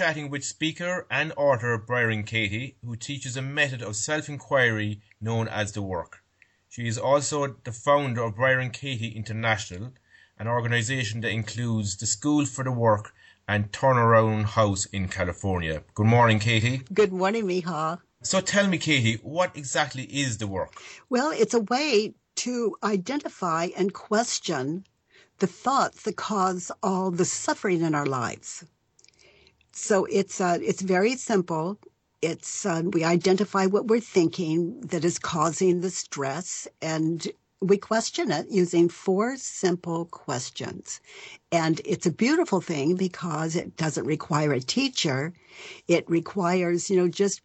Chatting with speaker and author Byron Katie, who teaches a method of self-inquiry known as the work. She is also the founder of Byron Katie International, an organization that includes the School for the Work and Turnaround House in California. Good morning, Katie. Good morning, Micheál. So tell me, Katie, what exactly is the work? Well, it's a way to identify and question the thoughts that cause all the suffering in our lives. So it's uh, it's very simple. It's uh, we identify what we're thinking that is causing the stress, and we question it using four simple questions. And it's a beautiful thing because it doesn't require a teacher. It requires, you know, just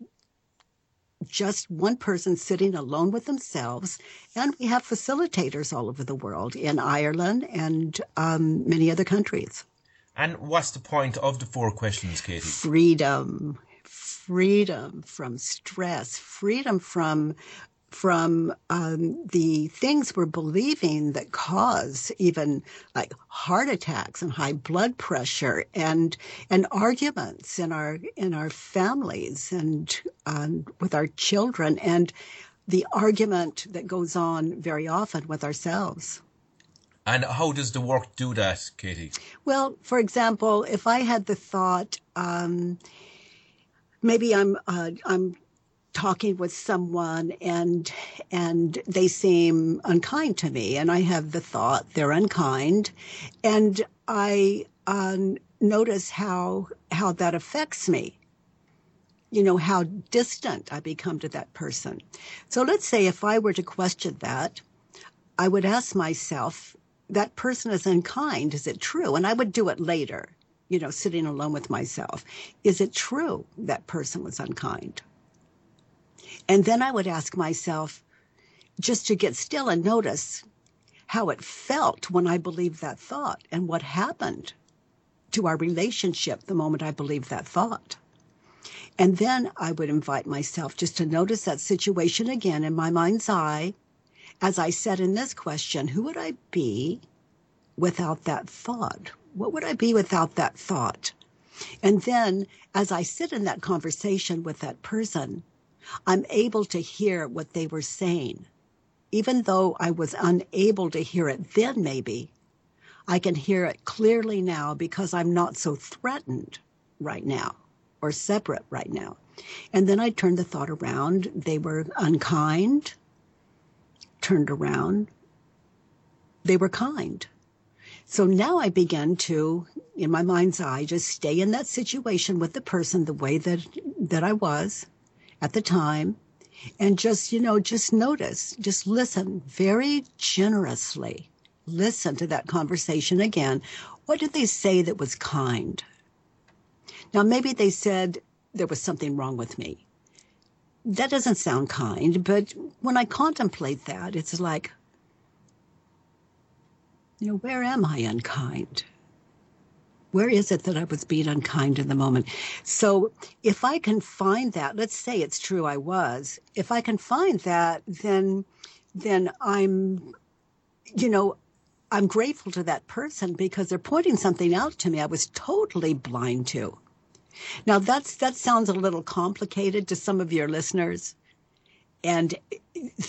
just one person sitting alone with themselves. And we have facilitators all over the world in Ireland and um, many other countries. And what's the point of the four questions, Katie? Freedom. Freedom from stress, freedom from from um, the things we're believing that cause even like heart attacks and high blood pressure and and arguments in our in our families and um, with our children and the argument that goes on very often with ourselves. And how does the work do that, Katie? Well, for example, if I had the thought, um, maybe I'm uh, I'm talking with someone and and they seem unkind to me and i have the thought they're unkind and i um, notice how how that affects me you know how distant i become to that person so let's say if i were to question that i would ask myself that person is unkind is it true and i would do it later you know sitting alone with myself is it true that person was unkind and then I would ask myself, just to get still and notice how it felt when I believed that thought and what happened to our relationship the moment I believed that thought. And then I would invite myself just to notice that situation again in my mind's eye. As I said in this question, who would I be without that thought? What would I be without that thought? And then as I sit in that conversation with that person, I'm able to hear what they were saying. Even though I was unable to hear it then, maybe, I can hear it clearly now because I'm not so threatened right now or separate right now. And then I turned the thought around. They were unkind, turned around. They were kind. So now I begin to, in my mind's eye, just stay in that situation with the person the way that, that I was at the time and just, you know, just notice, just listen very generously. Listen to that conversation again. What did they say that was kind? Now, maybe they said there was something wrong with me. That doesn't sound kind, but when I contemplate that, it's like, you know, where am I unkind? where is it that I was being unkind in the moment? So if I can find that, let's say it's true I was, if I can find that, then then I'm you know, I'm grateful to that person because they're pointing something out to me I was totally blind to. Now that's that sounds a little complicated to some of your listeners. And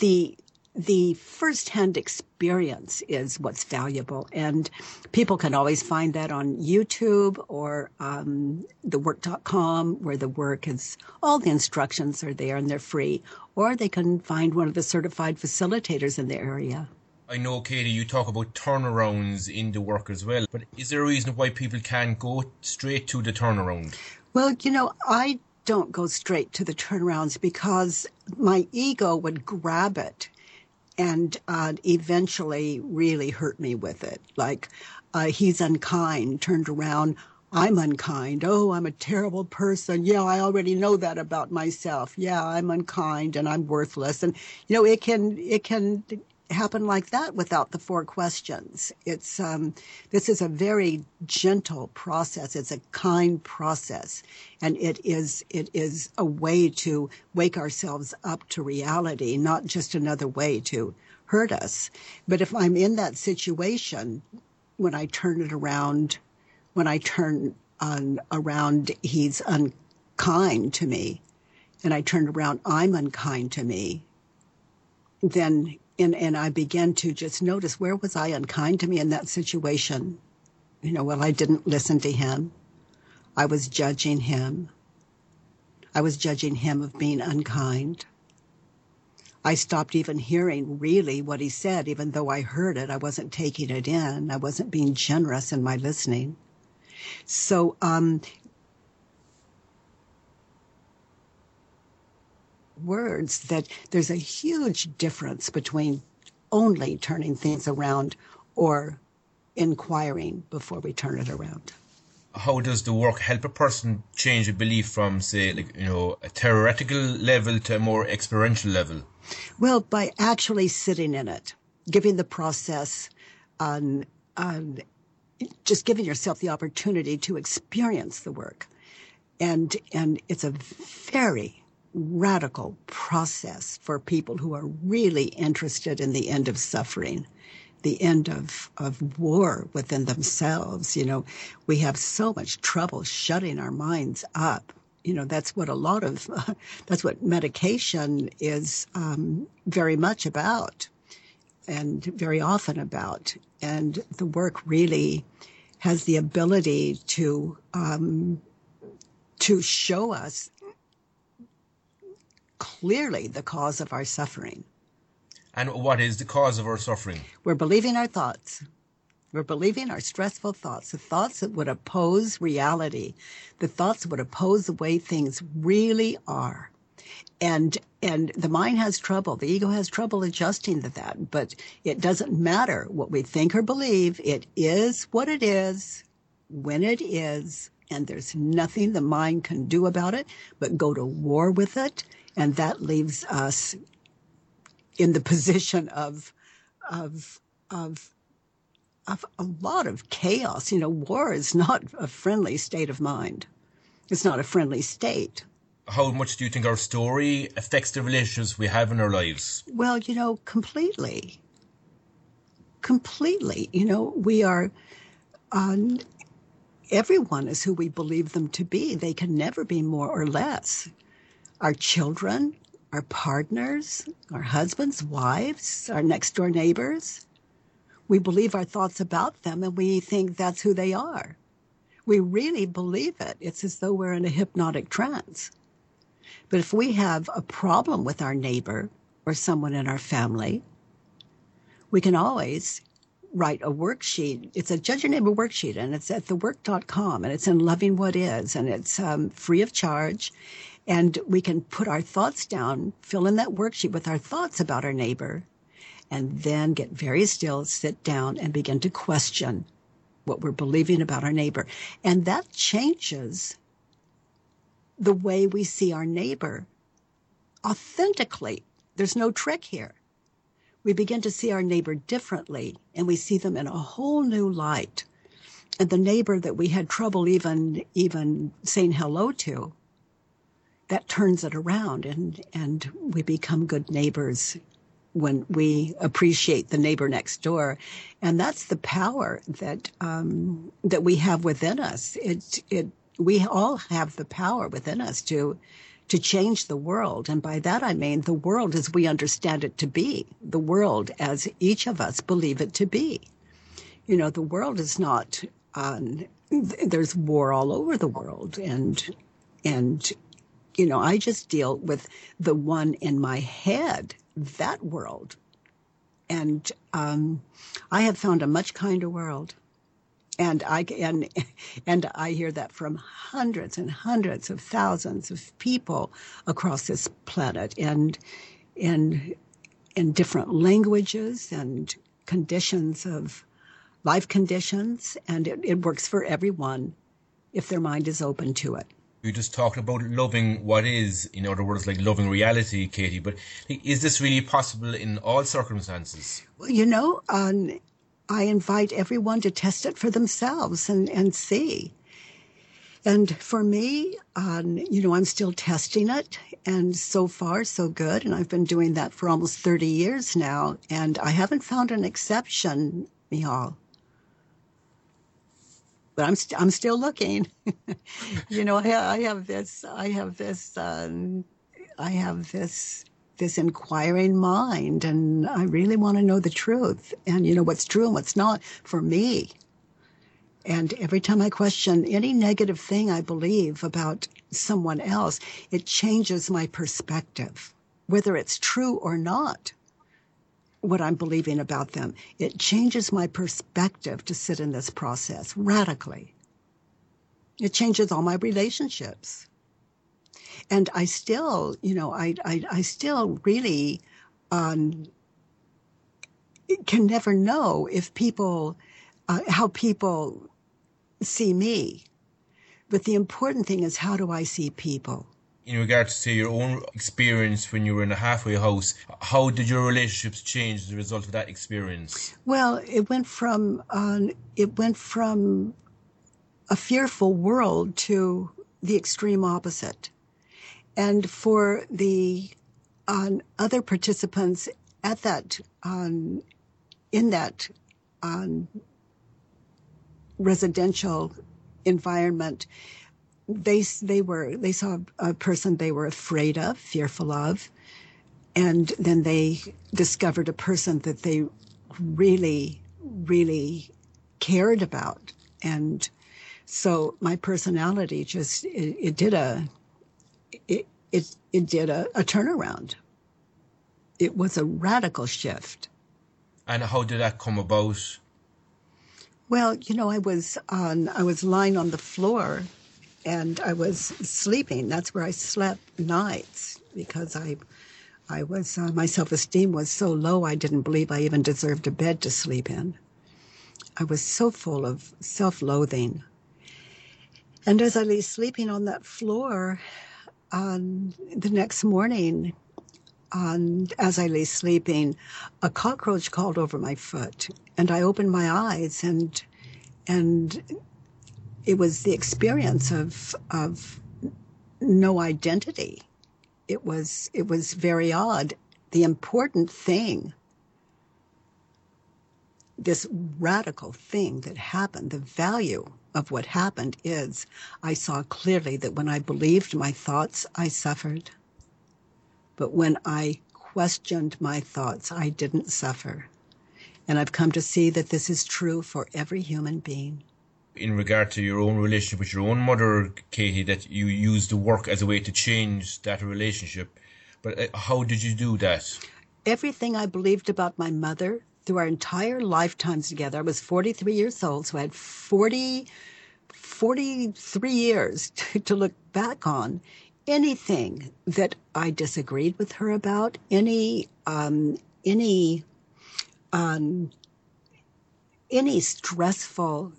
the the firsthand experience is what's valuable. And people can always find that on YouTube or um, thework.com, where the work is, all the instructions are there and they're free. Or they can find one of the certified facilitators in the area. I know, Katie, you talk about turnarounds in the work as well, but is there a reason why people can't go straight to the turnaround? Well, you know, I don't go straight to the turnarounds because my ego would grab it and uh, eventually really hurt me with it. Like, uh, he's unkind, turned around. I'm unkind. Oh, I'm a terrible person. Yeah, I already know that about myself. Yeah, I'm unkind and I'm worthless. And you know, it can it can happen like that without the four questions. It's um, this is a very gentle process. It's a kind process, and it is it is a way to wake ourselves up to reality, not just another way to hurt us. But if I'm in that situation, when I turn it around, when I turn on around he's unkind to me, and I turn around I'm unkind to me, then and and I began to just notice where was I unkind to me in that situation. You know, well, I didn't listen to him. I was judging him. I was judging him of being unkind. I stopped even hearing really what he said, even though I heard it. I wasn't taking it in. I wasn't being generous in my listening. So, um, words that there's a huge difference between only turning things around or inquiring before we turn it around. How does the work help a person change a belief from, say, like you know, a theoretical level to a more experiential level? Well, by actually sitting in it, giving the process, um, um, just giving yourself the opportunity to experience the work, and and it's a very radical process for people who are really interested in the end of suffering, the end of, of war within themselves. You know, we have so much trouble shutting our minds up. You know, that's what a lot of, uh, that's what medication is um, very much about and very often about. And the work really has the ability to, um, to show us clearly the cause of our suffering. And what is the cause of our suffering? We're believing our thoughts. We're believing our stressful thoughts, the thoughts that would oppose reality, the thoughts that would oppose the way things really are. And and the mind has trouble, the ego has trouble adjusting to that, but it doesn't matter what we think or believe. It is what it is, when it is, and there's nothing the mind can do about it but go to war with it and that leaves us in the position of of of of a lot of chaos. You know, war is not a friendly state of mind. It's not a friendly state. How much do you think our story affects the relationships we have in our lives? Well, you know, completely. Completely. You know, we are. Um, everyone is who we believe them to be. They can never be more or less our children, our partners, our husbands, wives, our next door neighbors. We believe our thoughts about them and we think that's who they are. We really believe it. It's as though we're in a hypnotic trance. But if we have a problem with our neighbor or someone in our family, we can always write a worksheet. It's a judge your neighbor worksheet and it's at thework.com and it's in Loving What Is and it's um, free of charge and we can put our thoughts down, fill in that worksheet with our thoughts about our neighbor, and then get very still, sit down, and begin to question what we're believing about our neighbor. And that changes the way we see our neighbor authentically. There's no trick here. We begin to see our neighbor differently, and we see them in a whole new light. And the neighbor that we had trouble even even saying hello to that turns it around and, and we become good neighbors when we appreciate the neighbor next door. And that's the power that, um, that we have within us. It, it, we all have the power within us to, to change the world. And by that I mean the world as we understand it to be, the world as each of us believe it to be. You know, the world is not, um, there's war all over the world and, and you know, I just deal with the one in my head, that world. And um, I have found a much kinder world. And I and and I hear that from hundreds and hundreds of thousands of people across this planet, and in in different languages and conditions of life conditions, and it, it works for everyone if their mind is open to it you just talked about loving what is, in other words, like loving reality, Katie. But is this really possible in all circumstances? Well, you know, um, I invite everyone to test it for themselves and, and see. And for me, um, you know, I'm still testing it, and so far, so good. And I've been doing that for almost 30 years now, and I haven't found an exception, Micheál. But I'm i st- I'm still looking. you know, I, I, have this I have this um, I have this this inquiring mind, and I really want to know the truth, and you know what's true and what's not for me. And every time I question any negative thing I believe about someone else, it changes my perspective, whether it's true or not what I'm believing about them. It changes my perspective to sit in this process radically. It changes all my relationships. And I still, you know, I, I, I still really um, can never know if people, uh, how people see me. But the important thing is how do I see people? In regards to your own experience when you were in a halfway house, how did your relationships change as a result of that experience? Well, it went from um, it went from a fearful world to the extreme opposite, and for the um, other participants at that um, in that um, residential environment they they were they saw a person they were afraid of, fearful of, and then they discovered a person that they really really cared about, and so my personality just it, it did a it it it did a, a turnaround. It was a radical shift. And how did that come about? Well, you know, I was on I was lying on the floor and I was sleeping. That's where I slept nights because I, I was uh, my self esteem was so low. I didn't believe I even deserved a bed to sleep in. I was so full of self loathing. And as I lay sleeping on that floor, on the next morning, on, as I lay sleeping, a cockroach crawled over my foot, and I opened my eyes and and it was the experience of of no identity. It was it was very odd. The important thing, this radical thing that happened, the value of what happened is I saw clearly that when I believed my thoughts, I suffered. But when I questioned my thoughts, I didn't suffer. And I've come to see that this is true for every human being in regard to your own relationship with your own mother, Katie, that you used the work as a way to change that relationship. But uh, how did you do that? Everything I believed about my mother through our entire lifetimes together. I was 43 years old, so I had 40, 43 years to, to look back on. Anything that I disagreed with her about, any um, any um, any stressful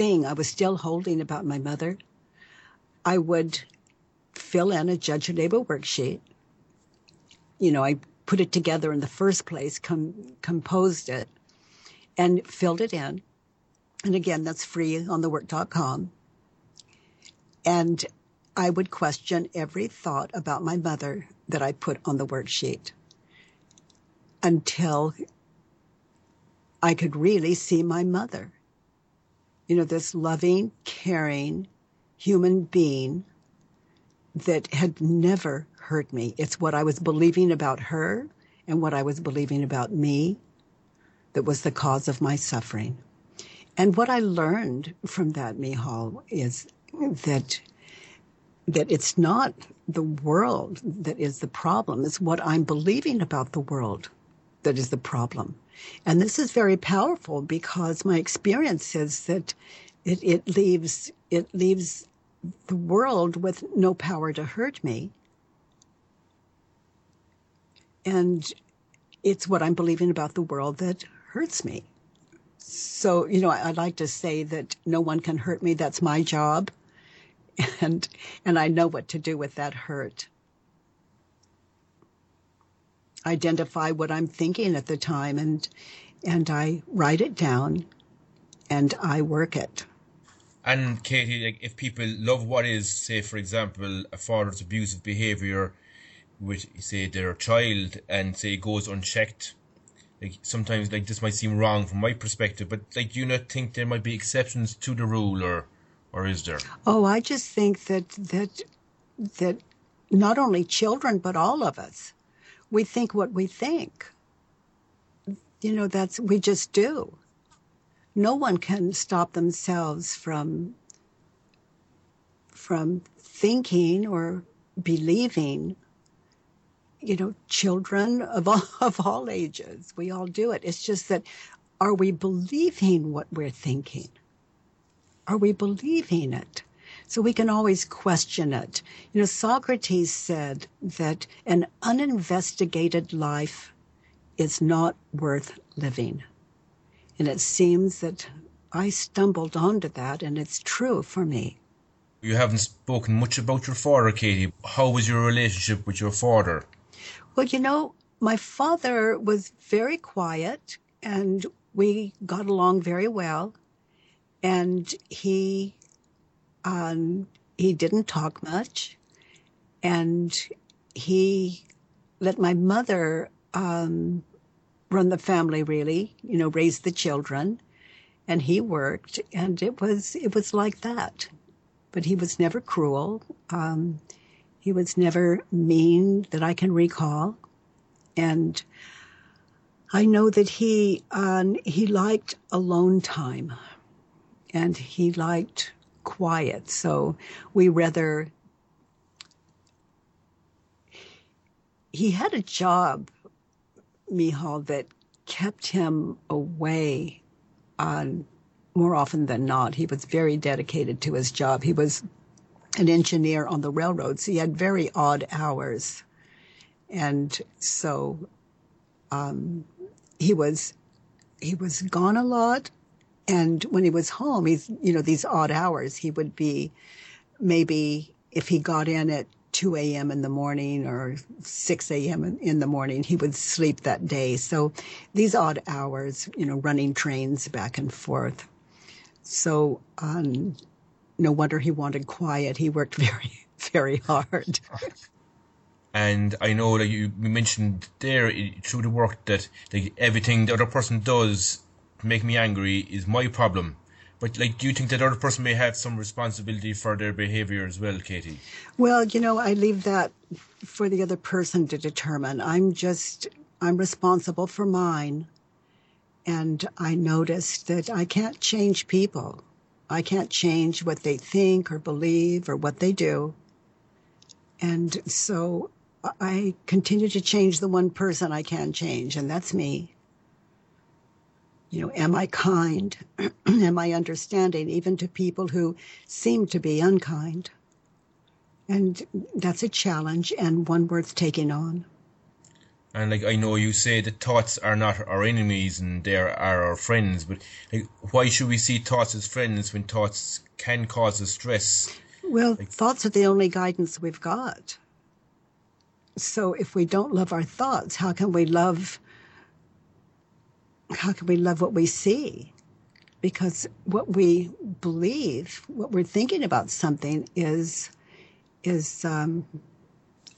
thing I was still holding about my mother, I would fill in a judge your neighbor worksheet. You know, I put it together in the first place, com- composed it, and filled it in. And again, that's free on thework.com. And I would question every thought about my mother that I put on the worksheet until I could really see my mother you know, this loving, caring human being that had never hurt me. It's what I was believing about her and what I was believing about me that was the cause of my suffering. And what I learned from that, Micheál, is that that it's not the world that is the problem. It's what I'm believing about the world that is the problem. And this is very powerful because my experience is that it, it leaves it leaves the world with no power to hurt me. And it's what I'm believing about the world that hurts me. So, you know, I, would like to say that no one can hurt me. That's my job. And, and I know what to do with that hurt identify what I'm thinking at the time and and I write it down and I work it. And Katie, like if people love what is, say for example, a father's abusive behaviour with say their child and say goes unchecked, like sometimes like this might seem wrong from my perspective, but like do you not think there might be exceptions to the rule, or or is there? Oh, I just think that that that not only children but all of us, we think what we think. You know, that's we just do. No one can stop themselves from from thinking or believing you know children of all of all ages we all do it it's just that are we believing what we're thinking are we believing it so we can always question it you know socrates said that an uninvestigated life is not worth living and it seems that i stumbled onto that and it's true for me you haven't spoken much about your father, Katie. How was your relationship with your father? Well, you know, my father was very quiet and we got along very well. And he um, he didn't talk much, and he let my mother um, run the family. Really, you know, raise the children, and he worked, and it was it was like that but he was never cruel. Um, he was never mean that I can recall. And I know that he um, he liked alone time, and he liked quiet. So we rather. He had a job, Micheál, that kept him away on more often than not. He was very dedicated to his job. He was an engineer on the railroads. He had very odd hours. And so um, he was he was gone a lot. And when he was home, he's you know, these odd hours, he would be maybe if he got in at 2 a.m. in the morning or 6 a.m. in the morning, he would sleep that day. So these odd hours, you know, running trains back and forth. So um, no wonder he wanted quiet. He worked very, very hard. And I know that you mentioned there through the work that like everything the other person does make me angry is my problem. But like, do you think that other person may have some responsibility for their behaviour as well, Katie? Well, you know, I leave that for the other person to determine. I'm just I'm responsible for mine. And I noticed that I can't change people. I can't change what they think or believe or what they do. And so I continue to change the one person I can change, and that's me. You know, am I kind? am I understanding even to people who seem to be unkind? And that's a challenge and one worth taking on. And like I know you say that thoughts are not our enemies and they are our friends, but like why should we see thoughts as friends when thoughts can cause us stress? Well, like, thoughts are the only guidance we've got. So if we don't love our thoughts, how can we love how can we love what we see? Because what we believe, what we're thinking about something is is um,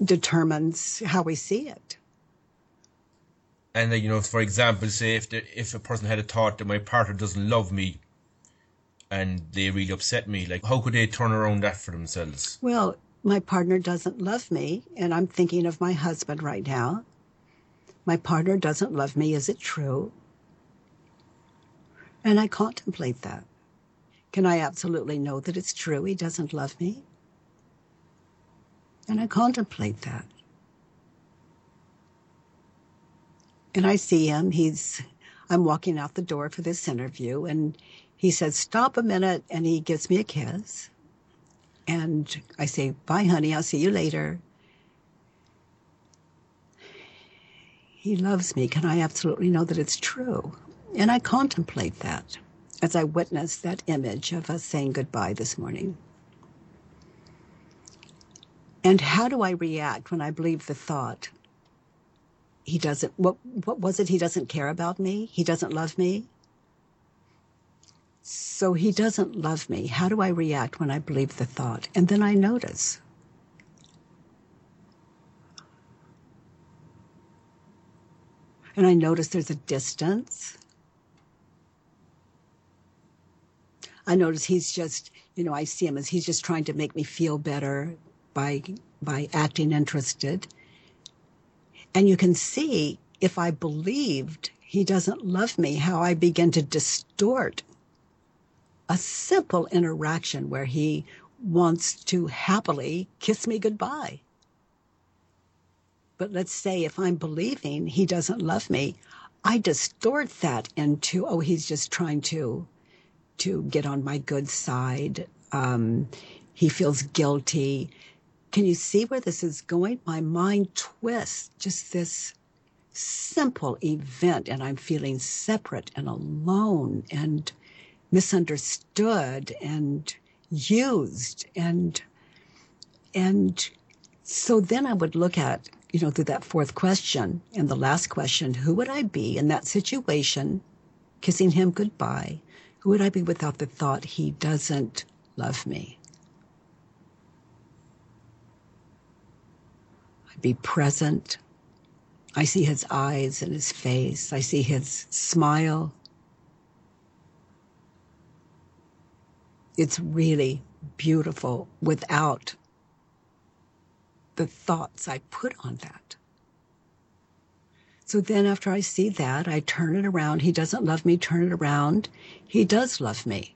determines how we see it and you know, for example, say if the, if a person had a thought that my partner doesn't love me, and they really upset me, like how could they turn around that for themselves? Well, my partner doesn't love me, and I'm thinking of my husband right now. My partner doesn't love me. Is it true? And I contemplate that. Can I absolutely know that it's true? He doesn't love me. And I contemplate that. and I see him. He's, I'm walking out the door for this interview, and he says, Stop a minute, and he gives me a kiss. And I say, Bye, honey, I'll see you later. He loves me. Can I absolutely know that it's true? And I contemplate that as I witness that image of us saying goodbye this morning. And how do I react when I believe the thought he doesn't what what was it? He doesn't care about me. He doesn't love me. So he doesn't love me. How do i react when i believe the thought? And then i notice and I notice there's a distance. I notice he's just, you know, I see him as he's just trying to make me feel better by by acting interested. And you can see if I believed he doesn't love me, how I begin to distort a simple interaction where he wants to happily kiss me goodbye. But let's say if I'm believing he doesn't love me, I distort that into, oh, he's just trying to to get on my good side. Um, he feels guilty. Can you see where this is going? My mind twists just this simple event, and I'm feeling separate and alone and misunderstood and used and and so then I would look at you know through that fourth question and the last question who would I be in that situation kissing him goodbye who would I be without the thought he doesn't love me? I'd be present. I see his eyes and his face. I see his smile. It's really beautiful without the thoughts I put on that. So then after I see that, I turn it around. He doesn't love me, turn it around. He does love me.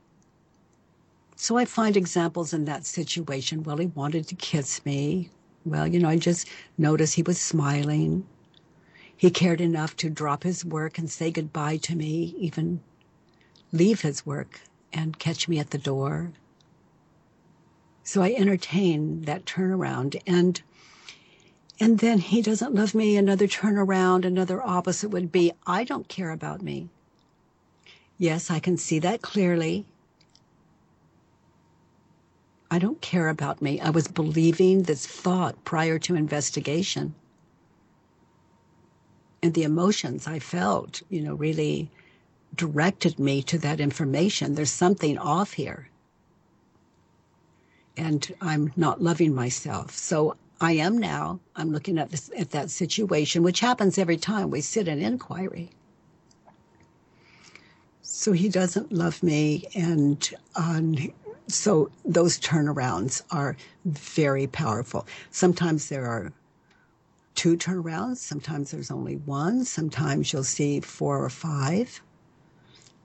So I find examples in that situation. Well, he wanted to kiss me. Well, you know, I just noticed he was smiling. He cared enough to drop his work and say goodbye to me, even leave his work and catch me at the door. So I entertain that turnaround and and then he doesn't love me, another turnaround, another opposite would be I don't care about me. Yes, I can see that clearly. I don't care about me. I was believing this thought prior to investigation. And the emotions I felt, you know, really directed me to that information. There's something off here. And I'm not loving myself. So I am now. I'm looking at this at that situation, which happens every time we sit in inquiry. So he doesn't love me, and um, so those turnarounds are very powerful. Sometimes there are two turnarounds. Sometimes there's only one. Sometimes you'll see four or five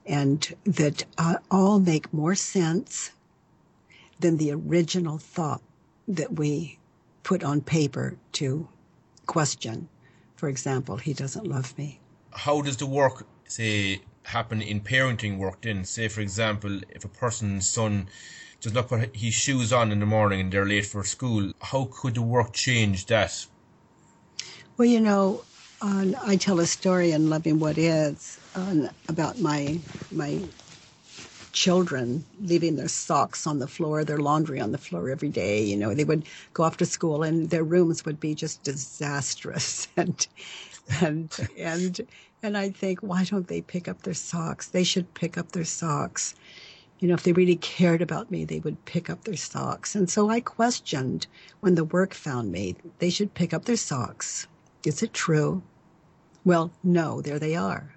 and that uh, all make more sense than the original thought that we put on paper to question. For example, he doesn't love me. How does the work, say, happen in parenting work then? Say, for example, if a person's son does not put his shoes on in the morning and they're late for school, how could the work change that? Well, you know, I tell a story in Loving What Is about my my children leaving their socks on the floor, their laundry on the floor every day. You know, they would go off to school and their rooms would be just disastrous. And and and and I think, why don't they pick up their socks? They should pick up their socks. You know, if they really cared about me, they would pick up their socks. And so I questioned when the work found me, they should pick up their socks. Is it true? Well, no, there they are.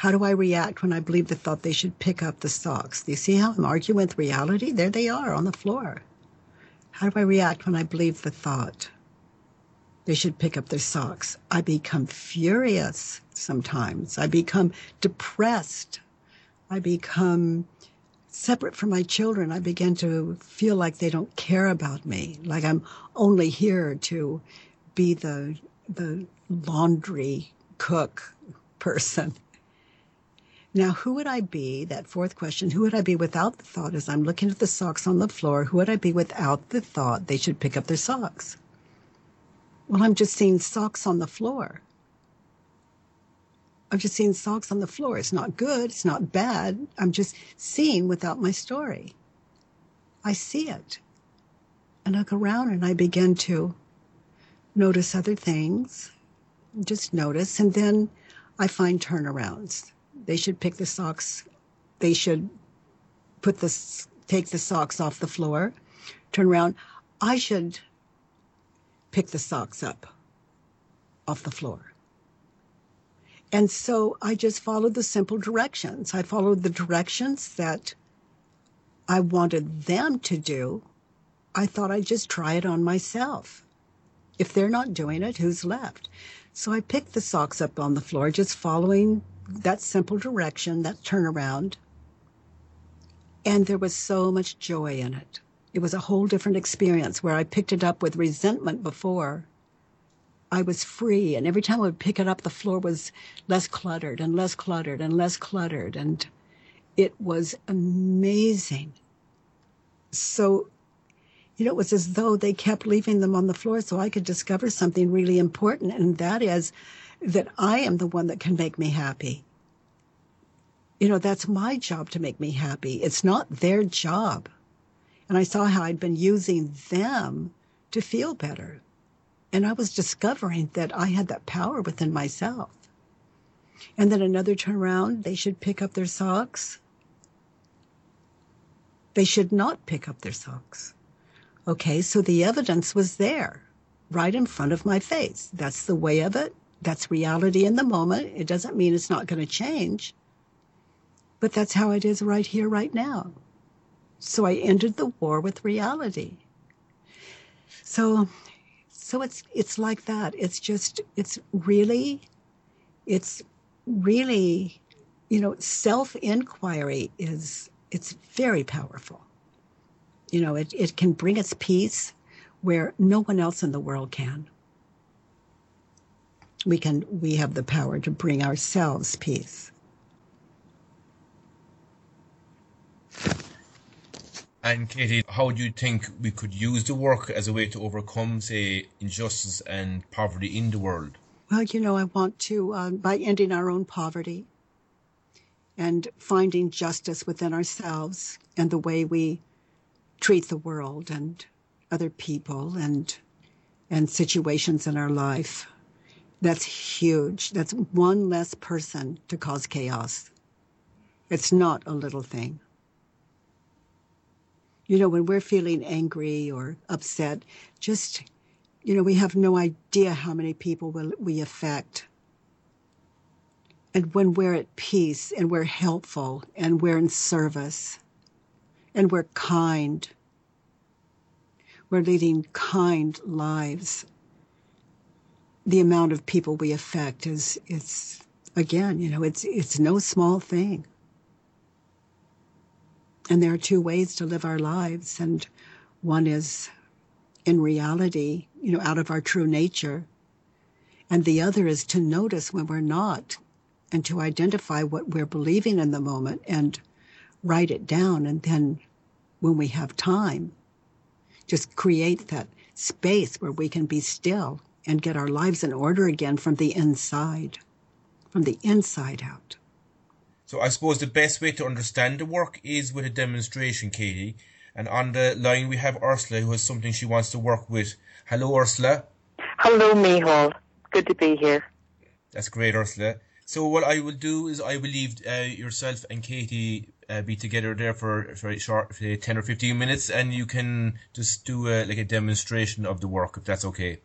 How do I react when I believe the thought they should pick up the socks? Do you see how I'm arguing with reality? There they are on the floor. How do I react when I believe the thought they should pick up their socks? I become furious sometimes. I become depressed. I become separate from my children. I begin to feel like they don't care about me, like I'm only here to be the the laundry cook person. Now, who would I be? That fourth question, who would I be without the thought as I'm looking at the socks on the floor? Who would I be without the thought they should pick up their socks? Well, I'm just seeing socks on the floor. I'm just seeing socks on the floor. It's not good. It's not bad. I'm just seeing without my story. I see it. And I look around and I begin to notice other things just notice. And then I find turnarounds. They should pick the socks. They should put the take the socks off the floor, turn around. I should pick the socks up off the floor. And so I just followed the simple directions. I followed the directions that I wanted them to do. I thought I'd just try it on myself. If they're not doing it, who's left? So I picked the socks up on the floor, just following that simple direction, that turnaround. And there was so much joy in it. It was a whole different experience where I picked it up with resentment before. I was free, and every time I would pick it up, the floor was less cluttered and less cluttered and less cluttered. And it was amazing. So you know, it was as though they kept leaving them on the floor so I could discover something really important, and that is that I am the one that can make me happy. You know, that's my job to make me happy. It's not their job. And I saw how I'd been using them to feel better. And I was discovering that I had that power within myself. And then another turnaround, they should pick up their socks. They should not pick up their socks. Okay, so the evidence was there, right in front of my face. That's the way of it. That's reality in the moment. It doesn't mean it's not going to change, but that's how it is right here, right now. So I entered the war with reality. So, so it's it's like that. It's just it's really, it's really, you know, self inquiry is it's very powerful. You know, it, it can bring us peace where no one else in the world can. We can we have the power to bring ourselves peace. And Katie, how do you think we could use the work as a way to overcome, say, injustice and poverty in the world? Well, you know, I want to, uh, by ending our own poverty and finding justice within ourselves and the way we treat the world and other people and and situations in our life. That's huge. That's one less person to cause chaos. It's not a little thing. You know, when we're feeling angry or upset, just, you know, we have no idea how many people will we affect. And when we're at peace and we're helpful and we're in service, and we're kind. We're leading kind lives. The amount of people we affect is it's again, you know, it's it's no small thing. And there are two ways to live our lives, and one is in reality, you know, out of our true nature. And the other is to notice when we're not and to identify what we're believing in the moment and write it down and then when we have time just create that space where we can be still and get our lives in order again from the inside from the inside out. So i suppose the best way to understand the work is with a demonstration katie. And on the line we have ursula who has something she wants to work with. Hello ursula. Hello Micheál. Good to be here. That's great ursula. So what I will do is I will leave uh, yourself and Katie uh, be together there for for a short, for ten or fifteen minutes, and you can just do a, like a demonstration of the work if that's okay.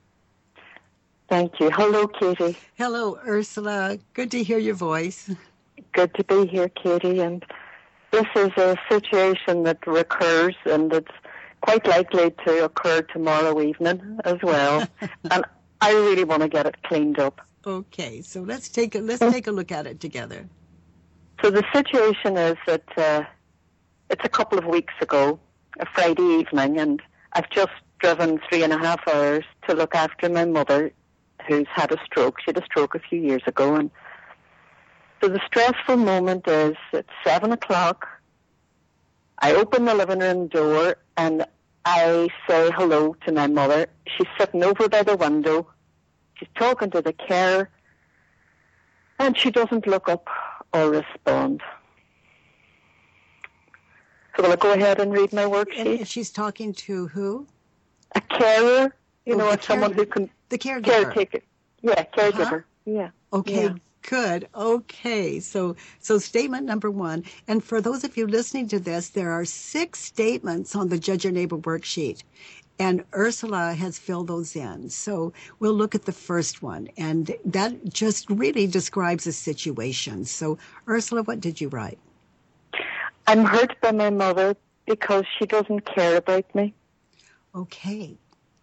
Thank you. Hello, Katie. Hello, Ursula. Good to hear your voice. Good to be here, Katie. And this is a situation that recurs, and it's quite likely to occur tomorrow evening as well. and I really want to get it cleaned up. Okay, so let's take a let's take a look at it together. So the situation is that uh, it's a couple of weeks ago, a Friday evening, and I've just driven three and a half hours to look after my mother, who's had a stroke. She had a stroke a few years ago, and so the stressful moment is at seven o'clock. I open the living room door and I say hello to my mother. She's sitting over by the window She's talking to the carer, and she doesn't look up or respond. So will I go ahead and read my worksheet? And she's talking to who? A carer, you oh, know, someone who can the caregiver. Caretaker. Yeah, caregiver. Uh-huh. Yeah. Okay. Yeah. Good. Okay. So, so statement number one. And for those of you listening to this, there are six statements on the Judge Your Neighbor worksheet. And Ursula has filled those in. So we'll look at the first one. And that just really describes a situation. So, Ursula, what did you write? I'm hurt by my mother because she doesn't care about me. Okay.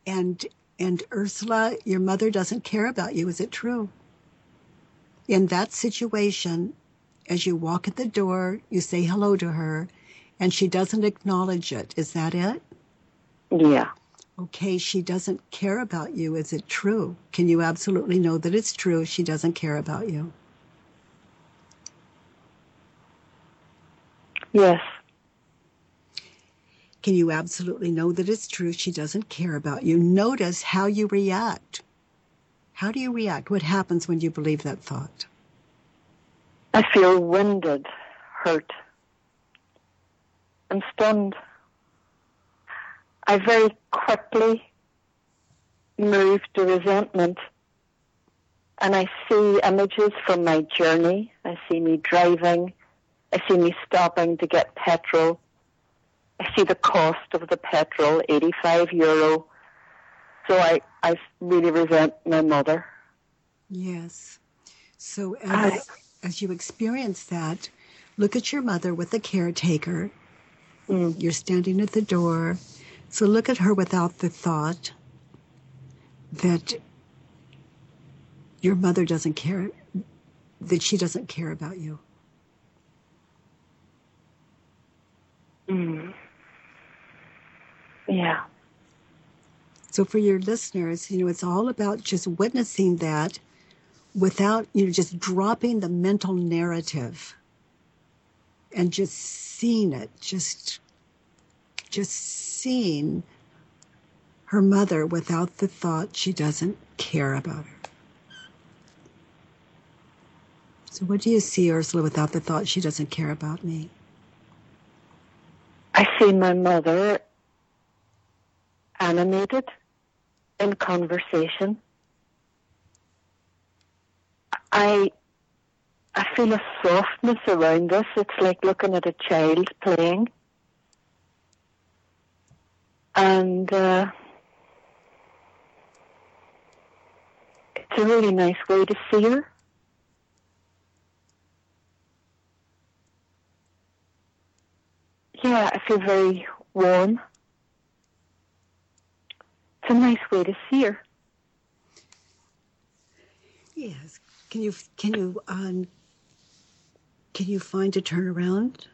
And and Ursula, your mother doesn't care about you. Is it true? In that situation, as you walk at the door, you say hello to her, and she doesn't acknowledge it. Is that it? Yeah. Okay, she doesn't care about you. Is it true? Can you absolutely know that it's true? She doesn't care about you. Yes. Can you absolutely know that it's true? She doesn't care about you. Notice how you react. How do you react? What happens when you believe that thought? I feel winded, hurt, and stunned. I very quickly move to resentment and I see images from my journey. I see me driving. I see me stopping to get petrol. I see the cost of the petrol, 85 euro. So I, I really resent my mother. Yes. So as, I, as you experience that, look at your mother with the caretaker. Mm. You're standing at the door. So look at her without the thought that your mother doesn't care, that she doesn't care about you. Mm. Yeah. So for your listeners, you know, it's all about just witnessing that without, you know, just dropping the mental narrative and just seeing it, just, just seeing her mother without the thought she doesn't care about her. So what do you see, Ursula, without the thought she doesn't care about me? I see my mother animated in conversation. I I feel a softness around this. It's like looking at a child playing. And uh, it's a really nice way to see her. Yeah, I feel very warm. It's a nice way to see her. Yes. Can you can you um can you find a turnaround?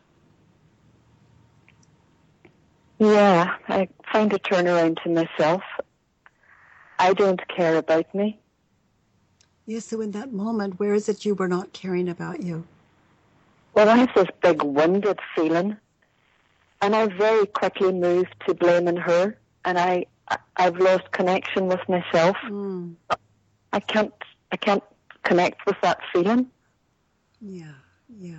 Yeah, I find a turnaround to myself. I don't care about me. Yes, so in that moment, where is it you were not caring about you? Well, I have this big wounded feeling, and I very quickly moved to blaming her, and I I've lost connection with myself. Mm. I can't I can't connect with that feeling. Yeah, yeah.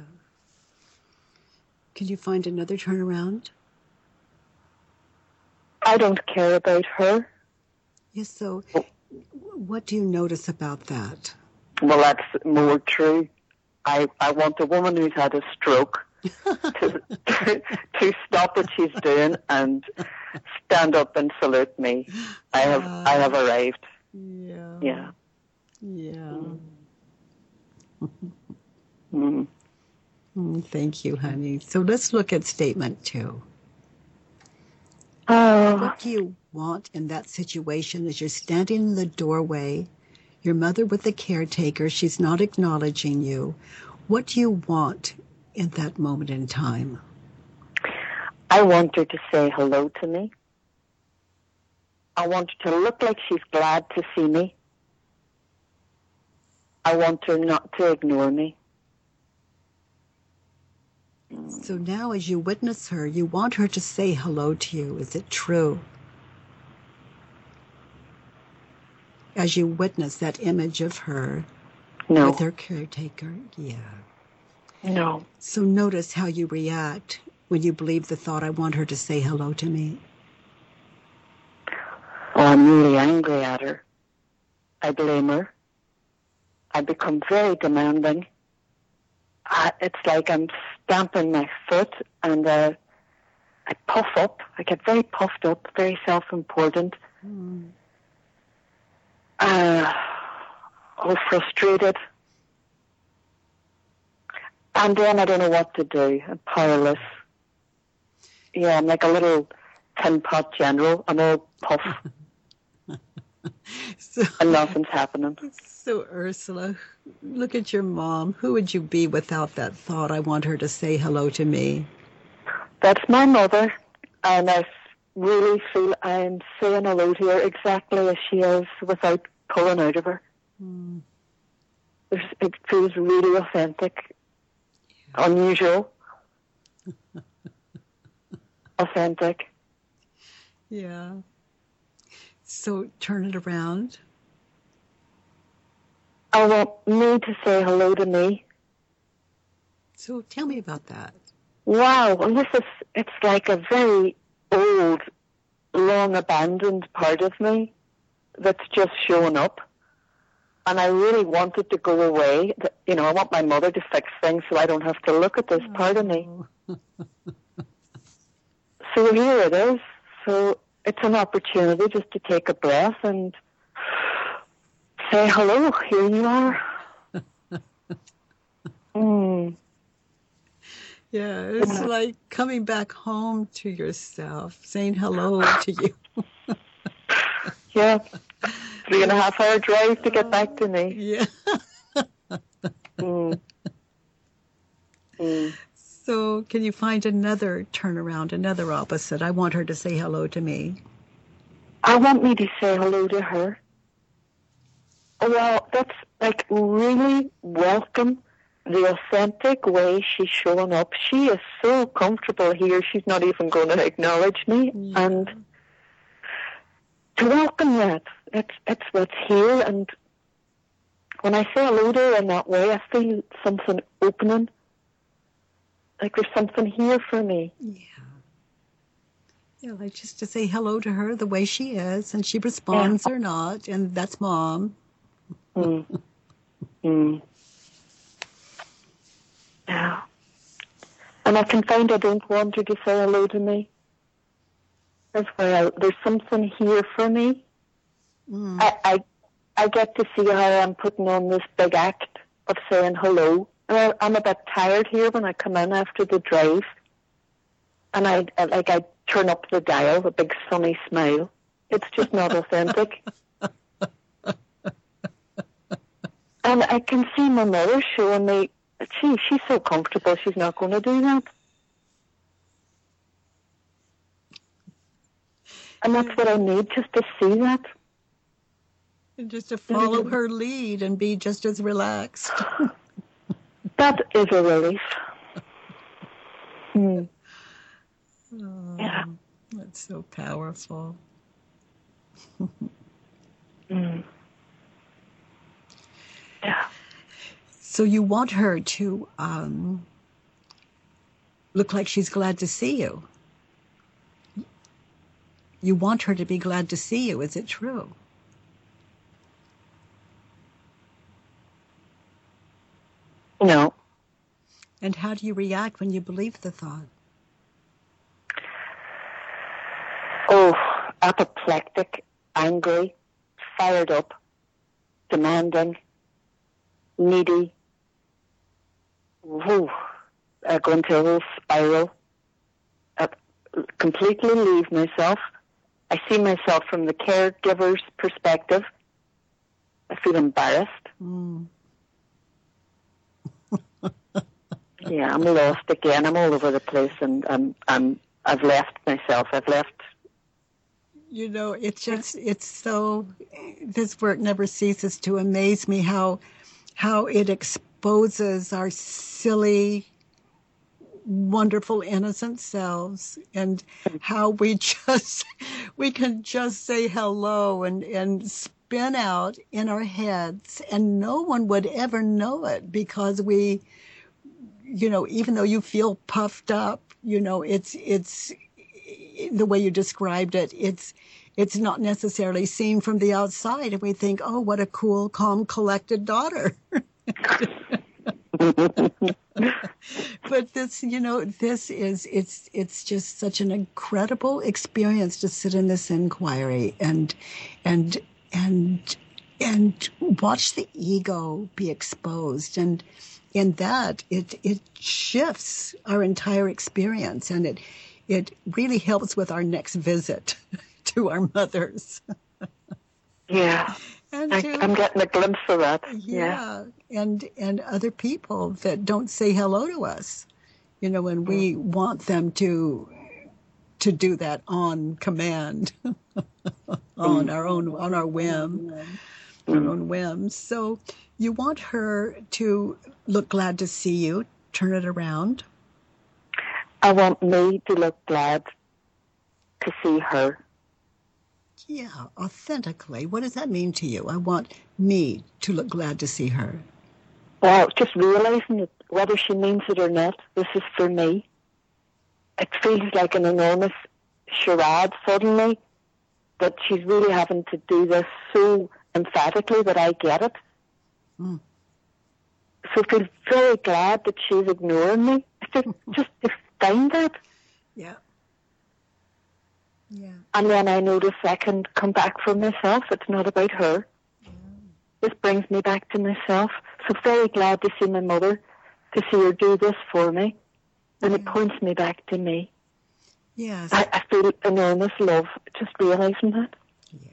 Can you find another turnaround? I don't care about her. Yes, so what do you notice about that? Well, that's more true. I, I want a woman who's had a stroke to, to, to stop what she's doing and stand up and salute me. I have uh, I have arrived. Yeah. Yeah. Yeah. Mm. Mm, thank you, honey. So let's look at statement two. Uh, what do you want in that situation as you're standing in the doorway, your mother with the caretaker, she's not acknowledging you. What do you want in that moment in time? I want her to say hello to me. I want her to look like she's glad to see me. I want her not to ignore me. So now, as you witness her, you want her to say hello to you. Is it true? As you witness that image of her no. with her caretaker, yeah. No. So notice how you react when you believe the thought, I want her to say hello to me. Oh, I'm really angry at her. I blame her. I become very demanding. I, it's like I'm stamping my foot and uh, I puff up. I get very puffed up, very self-important. Mm. Uh, all frustrated. And then I don't know what to do. I'm powerless. Yeah, I'm like a little tin pot general. I'm all puff So, and nothing's happening. so Ursula, look at your mom. Who would you be without that thought? I want her to say hello to me. That's my mother, and I really feel I'm saying hello to her exactly as she is without pulling out of her. Mm. It feels really authentic, unusual, authentic. Yeah. So turn it around. Oh, I want me to say hello to me. So tell me about that. Wow, well, this is, it's like a very old, long abandoned part of me that's just showing up. And I really wanted to go away. You know, I want my mother to fix things so I don't have to look at this part of me. So here it is. So it's an opportunity just to take a breath and say hello. Here you are. Mm. Yeah, it's like coming back home to yourself, saying hello to you. Yeah. Three and a half hour drive to get back to me. Yeah. Mm. Mm. So, can you find another turnaround, another opposite? I want her to say hello to me. I want me to say hello to her. Well, that's like really welcome the authentic way she's showing up. She is so comfortable here, she's not even going to acknowledge me. Yeah. And to welcome that, it's, it's what's here. And when I say hello to in that way, I feel something opening. Like there's something here for me. Yeah. Yeah, like just to say hello to her the way she is, and she responds or not, and that's mom. Mm. Mm. Yeah. And I can find I don't want her to say hello to me. That's why I, there's something here for me. Mm. I, I I get to see how I'm putting on this big act of saying hello. And I, I'm a bit tired here when I come in after the drive. And I, I like I turn up the dial, a big sunny smile. It's just not authentic. And I can see my mother showing me, gee, she's so comfortable, she's not going to do that. And that's what I need, just to see that. And just to follow her lead and be just as relaxed. That is a relief. Hmm. Oh, Yeah. That's so powerful. Mm. Yeah. So you want her to um, look like she's glad to see you. You want her to be glad to see you. Is it true? No. And how do you react when you believe the thought? Oh, apoplectic, angry, fired up, demanding, needy. Whew. I go into a whole spiral. I completely leave myself. I see myself from the caregiver's perspective. I feel embarrassed. Mm. Yeah, I'm lost again. I'm all over the place, and I'm I'm I've left myself. I've left. You know, it's just it's so this work never ceases to amaze me how how it exposes our silly wonderful innocent selves and how we just we can just say hello and and spin out in our heads and no one would ever know it because we you know even though you feel puffed up you know it's it's the way you described it it's it's not necessarily seen from the outside. And we think oh what a cool calm collected daughter. But this, you know, this is it's it's just such an incredible experience to sit in this inquiry and and and and watch the ego be exposed. And in that it it shifts our entire experience and it it really helps with our next visit to our mothers. yeah. And I, am getting a glimpse of that. Yeah, yeah, and and other people that don't say hello to us, you know, and we mm. want them to to do that on command, on mm. our own on our whim, mm. Mm-hmm. our own whims. So you want her to look glad to see you, turn it around. I want me to look glad to see her. Yeah, authentically. What does that mean to you? I want me to look glad to see her. Well, just realizing that whether she means it or not, this is for me. It feels like an enormous charade suddenly that she's really having to do this so emphatically that I get it. Mm. So I feel very glad that she's ignoring me. Just, just to find that. Yeah. Yeah. And then I notice I can come back for myself. It's not about her. Yeah. This brings me back to myself. So very glad to see my mother, to see her do this for me. And yeah. it points me back to me. Yes. I, I feel enormous love just realizing that. Yeah.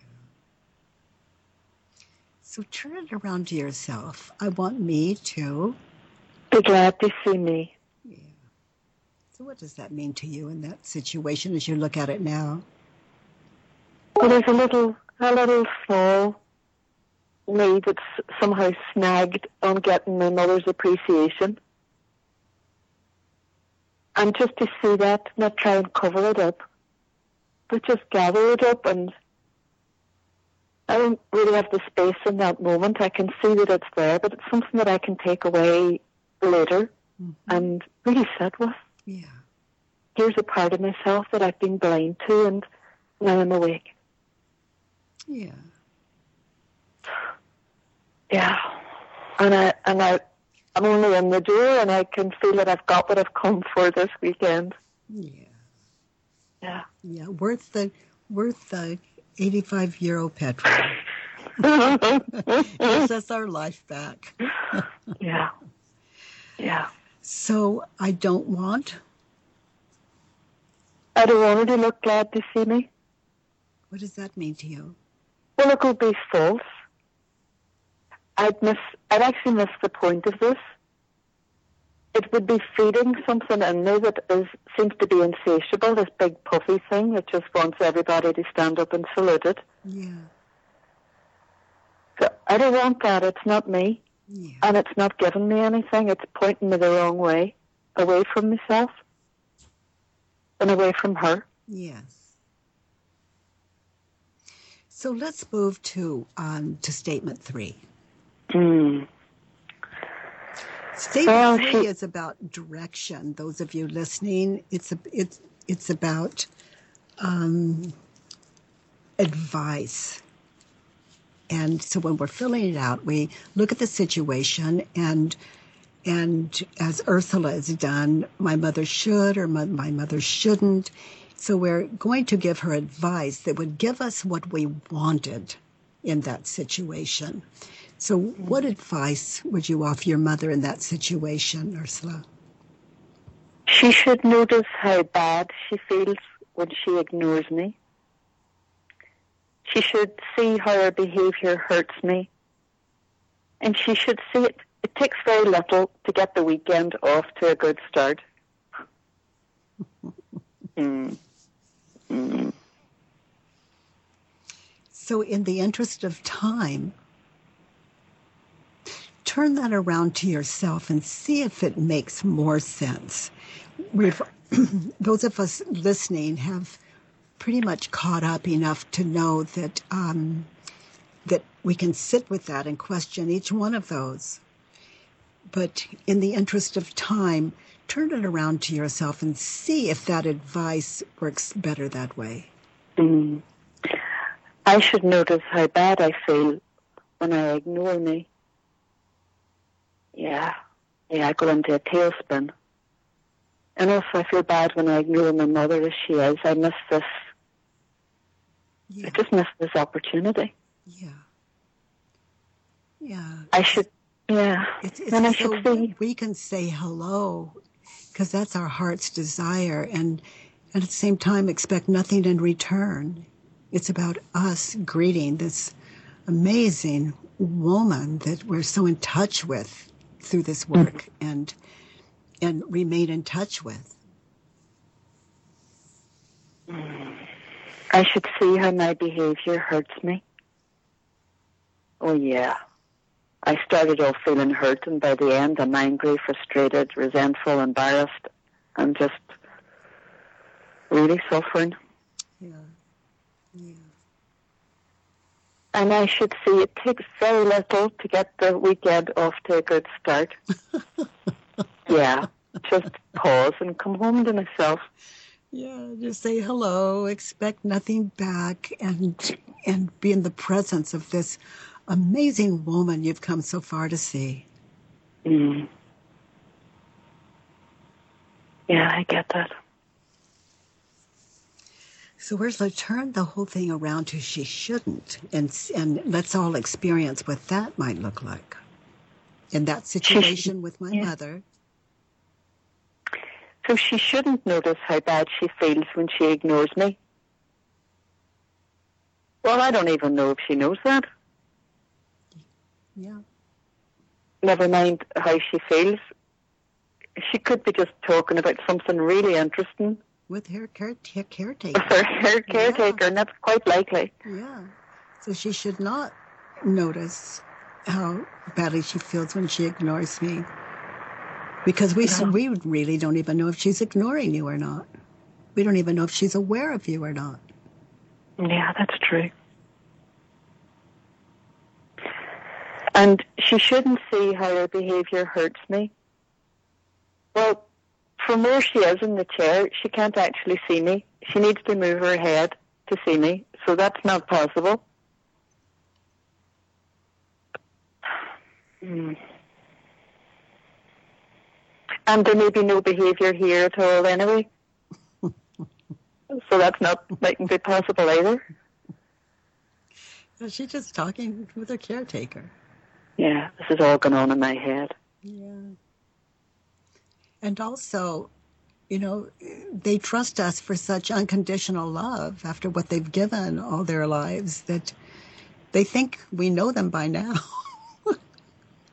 So turn it around to yourself. I want me to be glad to see me. So, what does that mean to you in that situation as you look at it now? Well, there's a little, a little small me that's somehow snagged on getting my mother's appreciation. And just to see that, not try and cover it up, but just gather it up and I don't really have the space in that moment. I can see that it's there, but it's something that I can take away later mm-hmm. and really sit with. Yeah. Here's a part of myself that I've been blind to, and now I'm awake. Yeah. Yeah. And I and I I'm only in the door and I can feel that I've got what I've come for this weekend. Yeah. Yeah. Yeah. Worth the worth the eighty five euro petrol. gives us our life back. yeah. Yeah. So I don't want. I don't want her to look glad to see me. What does that mean to you? Well, it could be false. I'd miss. I'd actually miss the point of this. It would be feeding something in me that is seems to be insatiable. This big puffy thing that just wants everybody to stand up and salute it. Yeah. So I don't want that. It's not me. Yeah. And it's not giving me anything. It's pointing me the wrong way, away from myself and away from her. Yes. So let's move to um, to statement three. Mm. Statement well, three she... is about direction. Those of you listening, it's a, it's it's about um, advice. And so when we're filling it out, we look at the situation and and as Ursula has done, my mother should or my, my mother shouldn't. So we're going to give her advice that would give us what we wanted in that situation. So, what advice would you offer your mother in that situation, Ursula? She should notice how bad she feels when she ignores me. She should see how her behavior hurts me. And she should see it. It takes very little to get the weekend off to a good start. mm. Mm. So, in the interest of time, turn that around to yourself and see if it makes more sense. We've, those of us listening have pretty much caught up enough to know that um, that we can sit with that and question each one of those. But in the interest of time, turn it around to yourself and see if that advice works better that way. Mm. I should notice how bad I feel when I ignore me. Yeah. yeah, I go into a tailspin. And also I feel bad when I ignore my mother as she is. I miss this, Yeah. I just miss this opportunity. Yeah. Yeah. I should, yeah. It's, it's And I so should see. we can say hello because that's our heart's desire and, and at the same time expect nothing in return. It's about us greeting this amazing woman that we're so in touch with through this work and and remain in touch with. I should see how my behavior hurts me. Oh yeah. I started off feeling hurt and by the end I'm angry, frustrated, resentful, embarrassed. I'm just really suffering. Yeah. Yeah. And I should see it takes very little to get the weekend off to a good start. yeah. Just pause and come home to myself. Yeah, just say hello, expect nothing back, and and be in the presence of this amazing woman you've come so far to see. Mm. Yeah, I get that. So where's Ursula, turn the whole thing around to she shouldn't, and and let's all experience what that might look like. In that situation with my yeah. mother, So she shouldn't notice how bad she feels when she ignores me. Well, I don't even know if she knows that. yeah, Never mind how she feels. She could be just talking about something really interesting with her care, care, caretaker. with her, caretaker, and that's quite likely. Yeah. So she should not notice how badly she feels when she ignores me. Because we, we really don't even know if she's ignoring you or not. We don't even know if she's aware of you or not. Yeah, that's true. And she shouldn't see how her behaviour hurts me. Well, from where she is in the chair, she can't actually see me. She needs to move her head to see me, so that's not possible. Hmm. And there may be no behaviour here at all anyway. so that's not mightn't be possible either. She's just talking with her caretaker. Yeah, this is all going on in my head. Yeah. And also, you know, they trust us for such unconditional love after what they've given all their lives that they think we know them by now.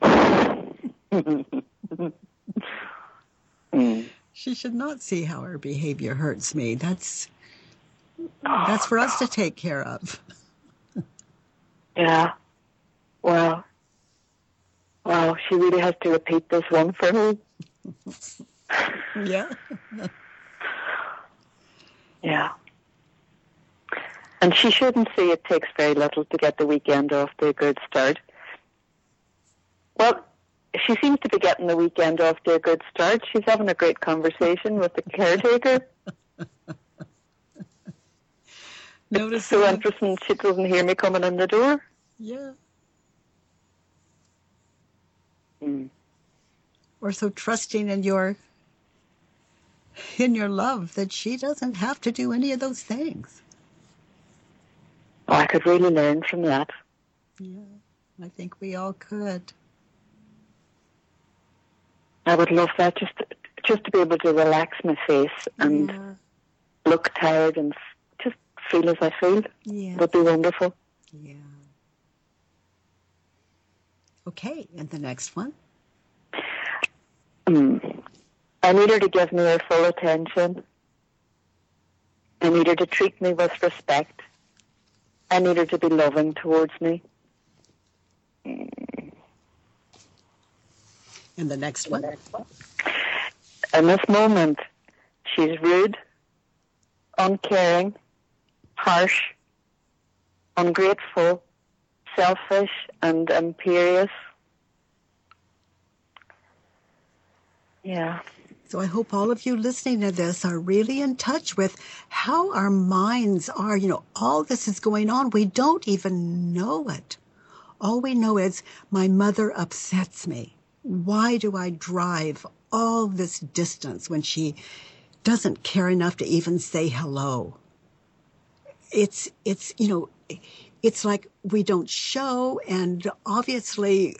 She should not see how her behavior hurts me. That's that's for us to take care of. Yeah. Wow. Wow, she really has to repeat this one for me. Yeah. Yeah. And she shouldn't see it takes very little to get the weekend off to a good start. Well, she seems to be getting the weekend off to a good start. She's having a great conversation with the caretaker. Notice So how- interesting she doesn't hear me coming in the door. Yeah. Mm. Or so trusting in your in your love that she doesn't have to do any of those things. Oh, I could really learn from that. Yeah. I think we all could. I would love that just just to be able to relax my face and yeah. look tired and just feel as I feel Yeah. would be wonderful. Yeah. Okay, and the next one. Mm. I need her to give me her full attention. I need her to treat me with respect. I need her to be loving towards me. And the next one. In this moment, she's rude, uncaring, harsh, ungrateful, selfish, and imperious. Yeah. So I hope all of you listening to this are really in touch with how our minds are. You know, all this is going on. We don't even know it. All we know is my mother upsets me. why do I drive all this distance when she doesn't care enough to even say hello? It's, it's, you know, it's like we don't show and obviously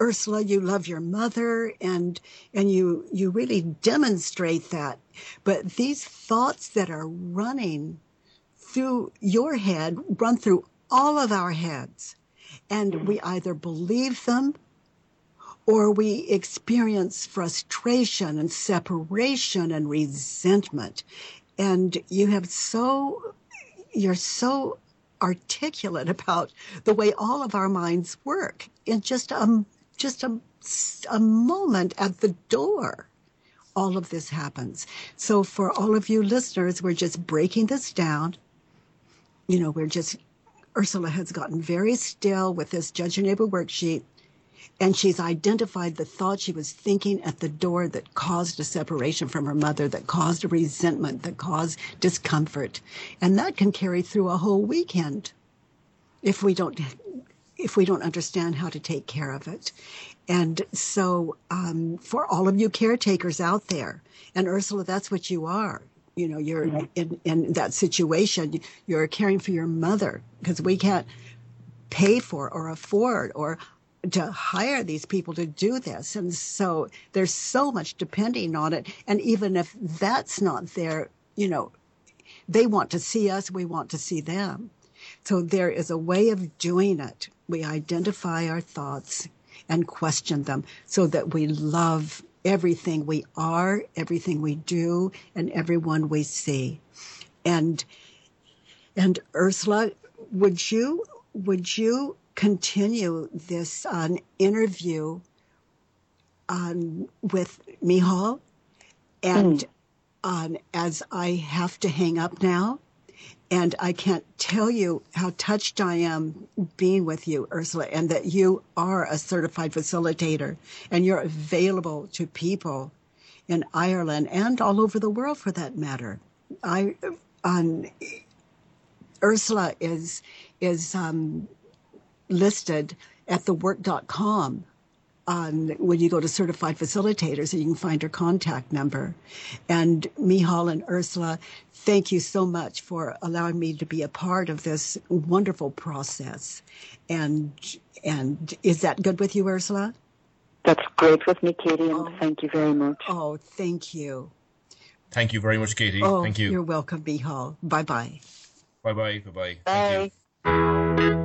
Ursula, you love your mother and and you you really demonstrate that. But these thoughts that are running through your head run through all of our heads. And we either believe them or we experience frustration and separation and resentment. And you have so, you're so articulate about the way all of our minds work in just a, just a, a moment at the door. All of this happens. So for all of you listeners, we're just breaking this down. You know, we're just, Ursula has gotten very still with this Judge Your Neighbor worksheet and she's identified the thought she was thinking at the door that caused a separation from her mother, that caused a resentment, that caused discomfort. And that can carry through a whole weekend if we don't if we don't understand how to take care of it. And so, um, for all of you caretakers out there, and Ursula, that's what you are. You know, you're mm-hmm. in, in that situation. You're caring for your mother because we can't pay for or afford or to hire these people to do this. And so there's so much depending on it. And even if that's not there, you know, they want to see us, we want to see them. So there is a way of doing it. We identify our thoughts and question them so that we love everything we are, everything we do, and everyone we see. And and Ursula, would you would you continue this um, interview um, with Micheál. And mm. um, as I have to hang up now, and I can't tell you how touched I am being with you, Ursula, and that you are a certified facilitator and you're available to people in Ireland and all over the world for that matter. I, um, Ursula is is um, listed at thework.com on when you go to certified facilitators and you can find her contact number. And Micheál and Ursula, thank you so much for allowing me to be a part of this wonderful process. And and is that good with you, Ursula? That's great with me, Katie, and oh, thank you very much. Oh, thank you. Thank you very much, Katie. Oh, thank you. You're welcome, Micheál. Bye bye. Bye bye. Bye bye. Bye. Thank you.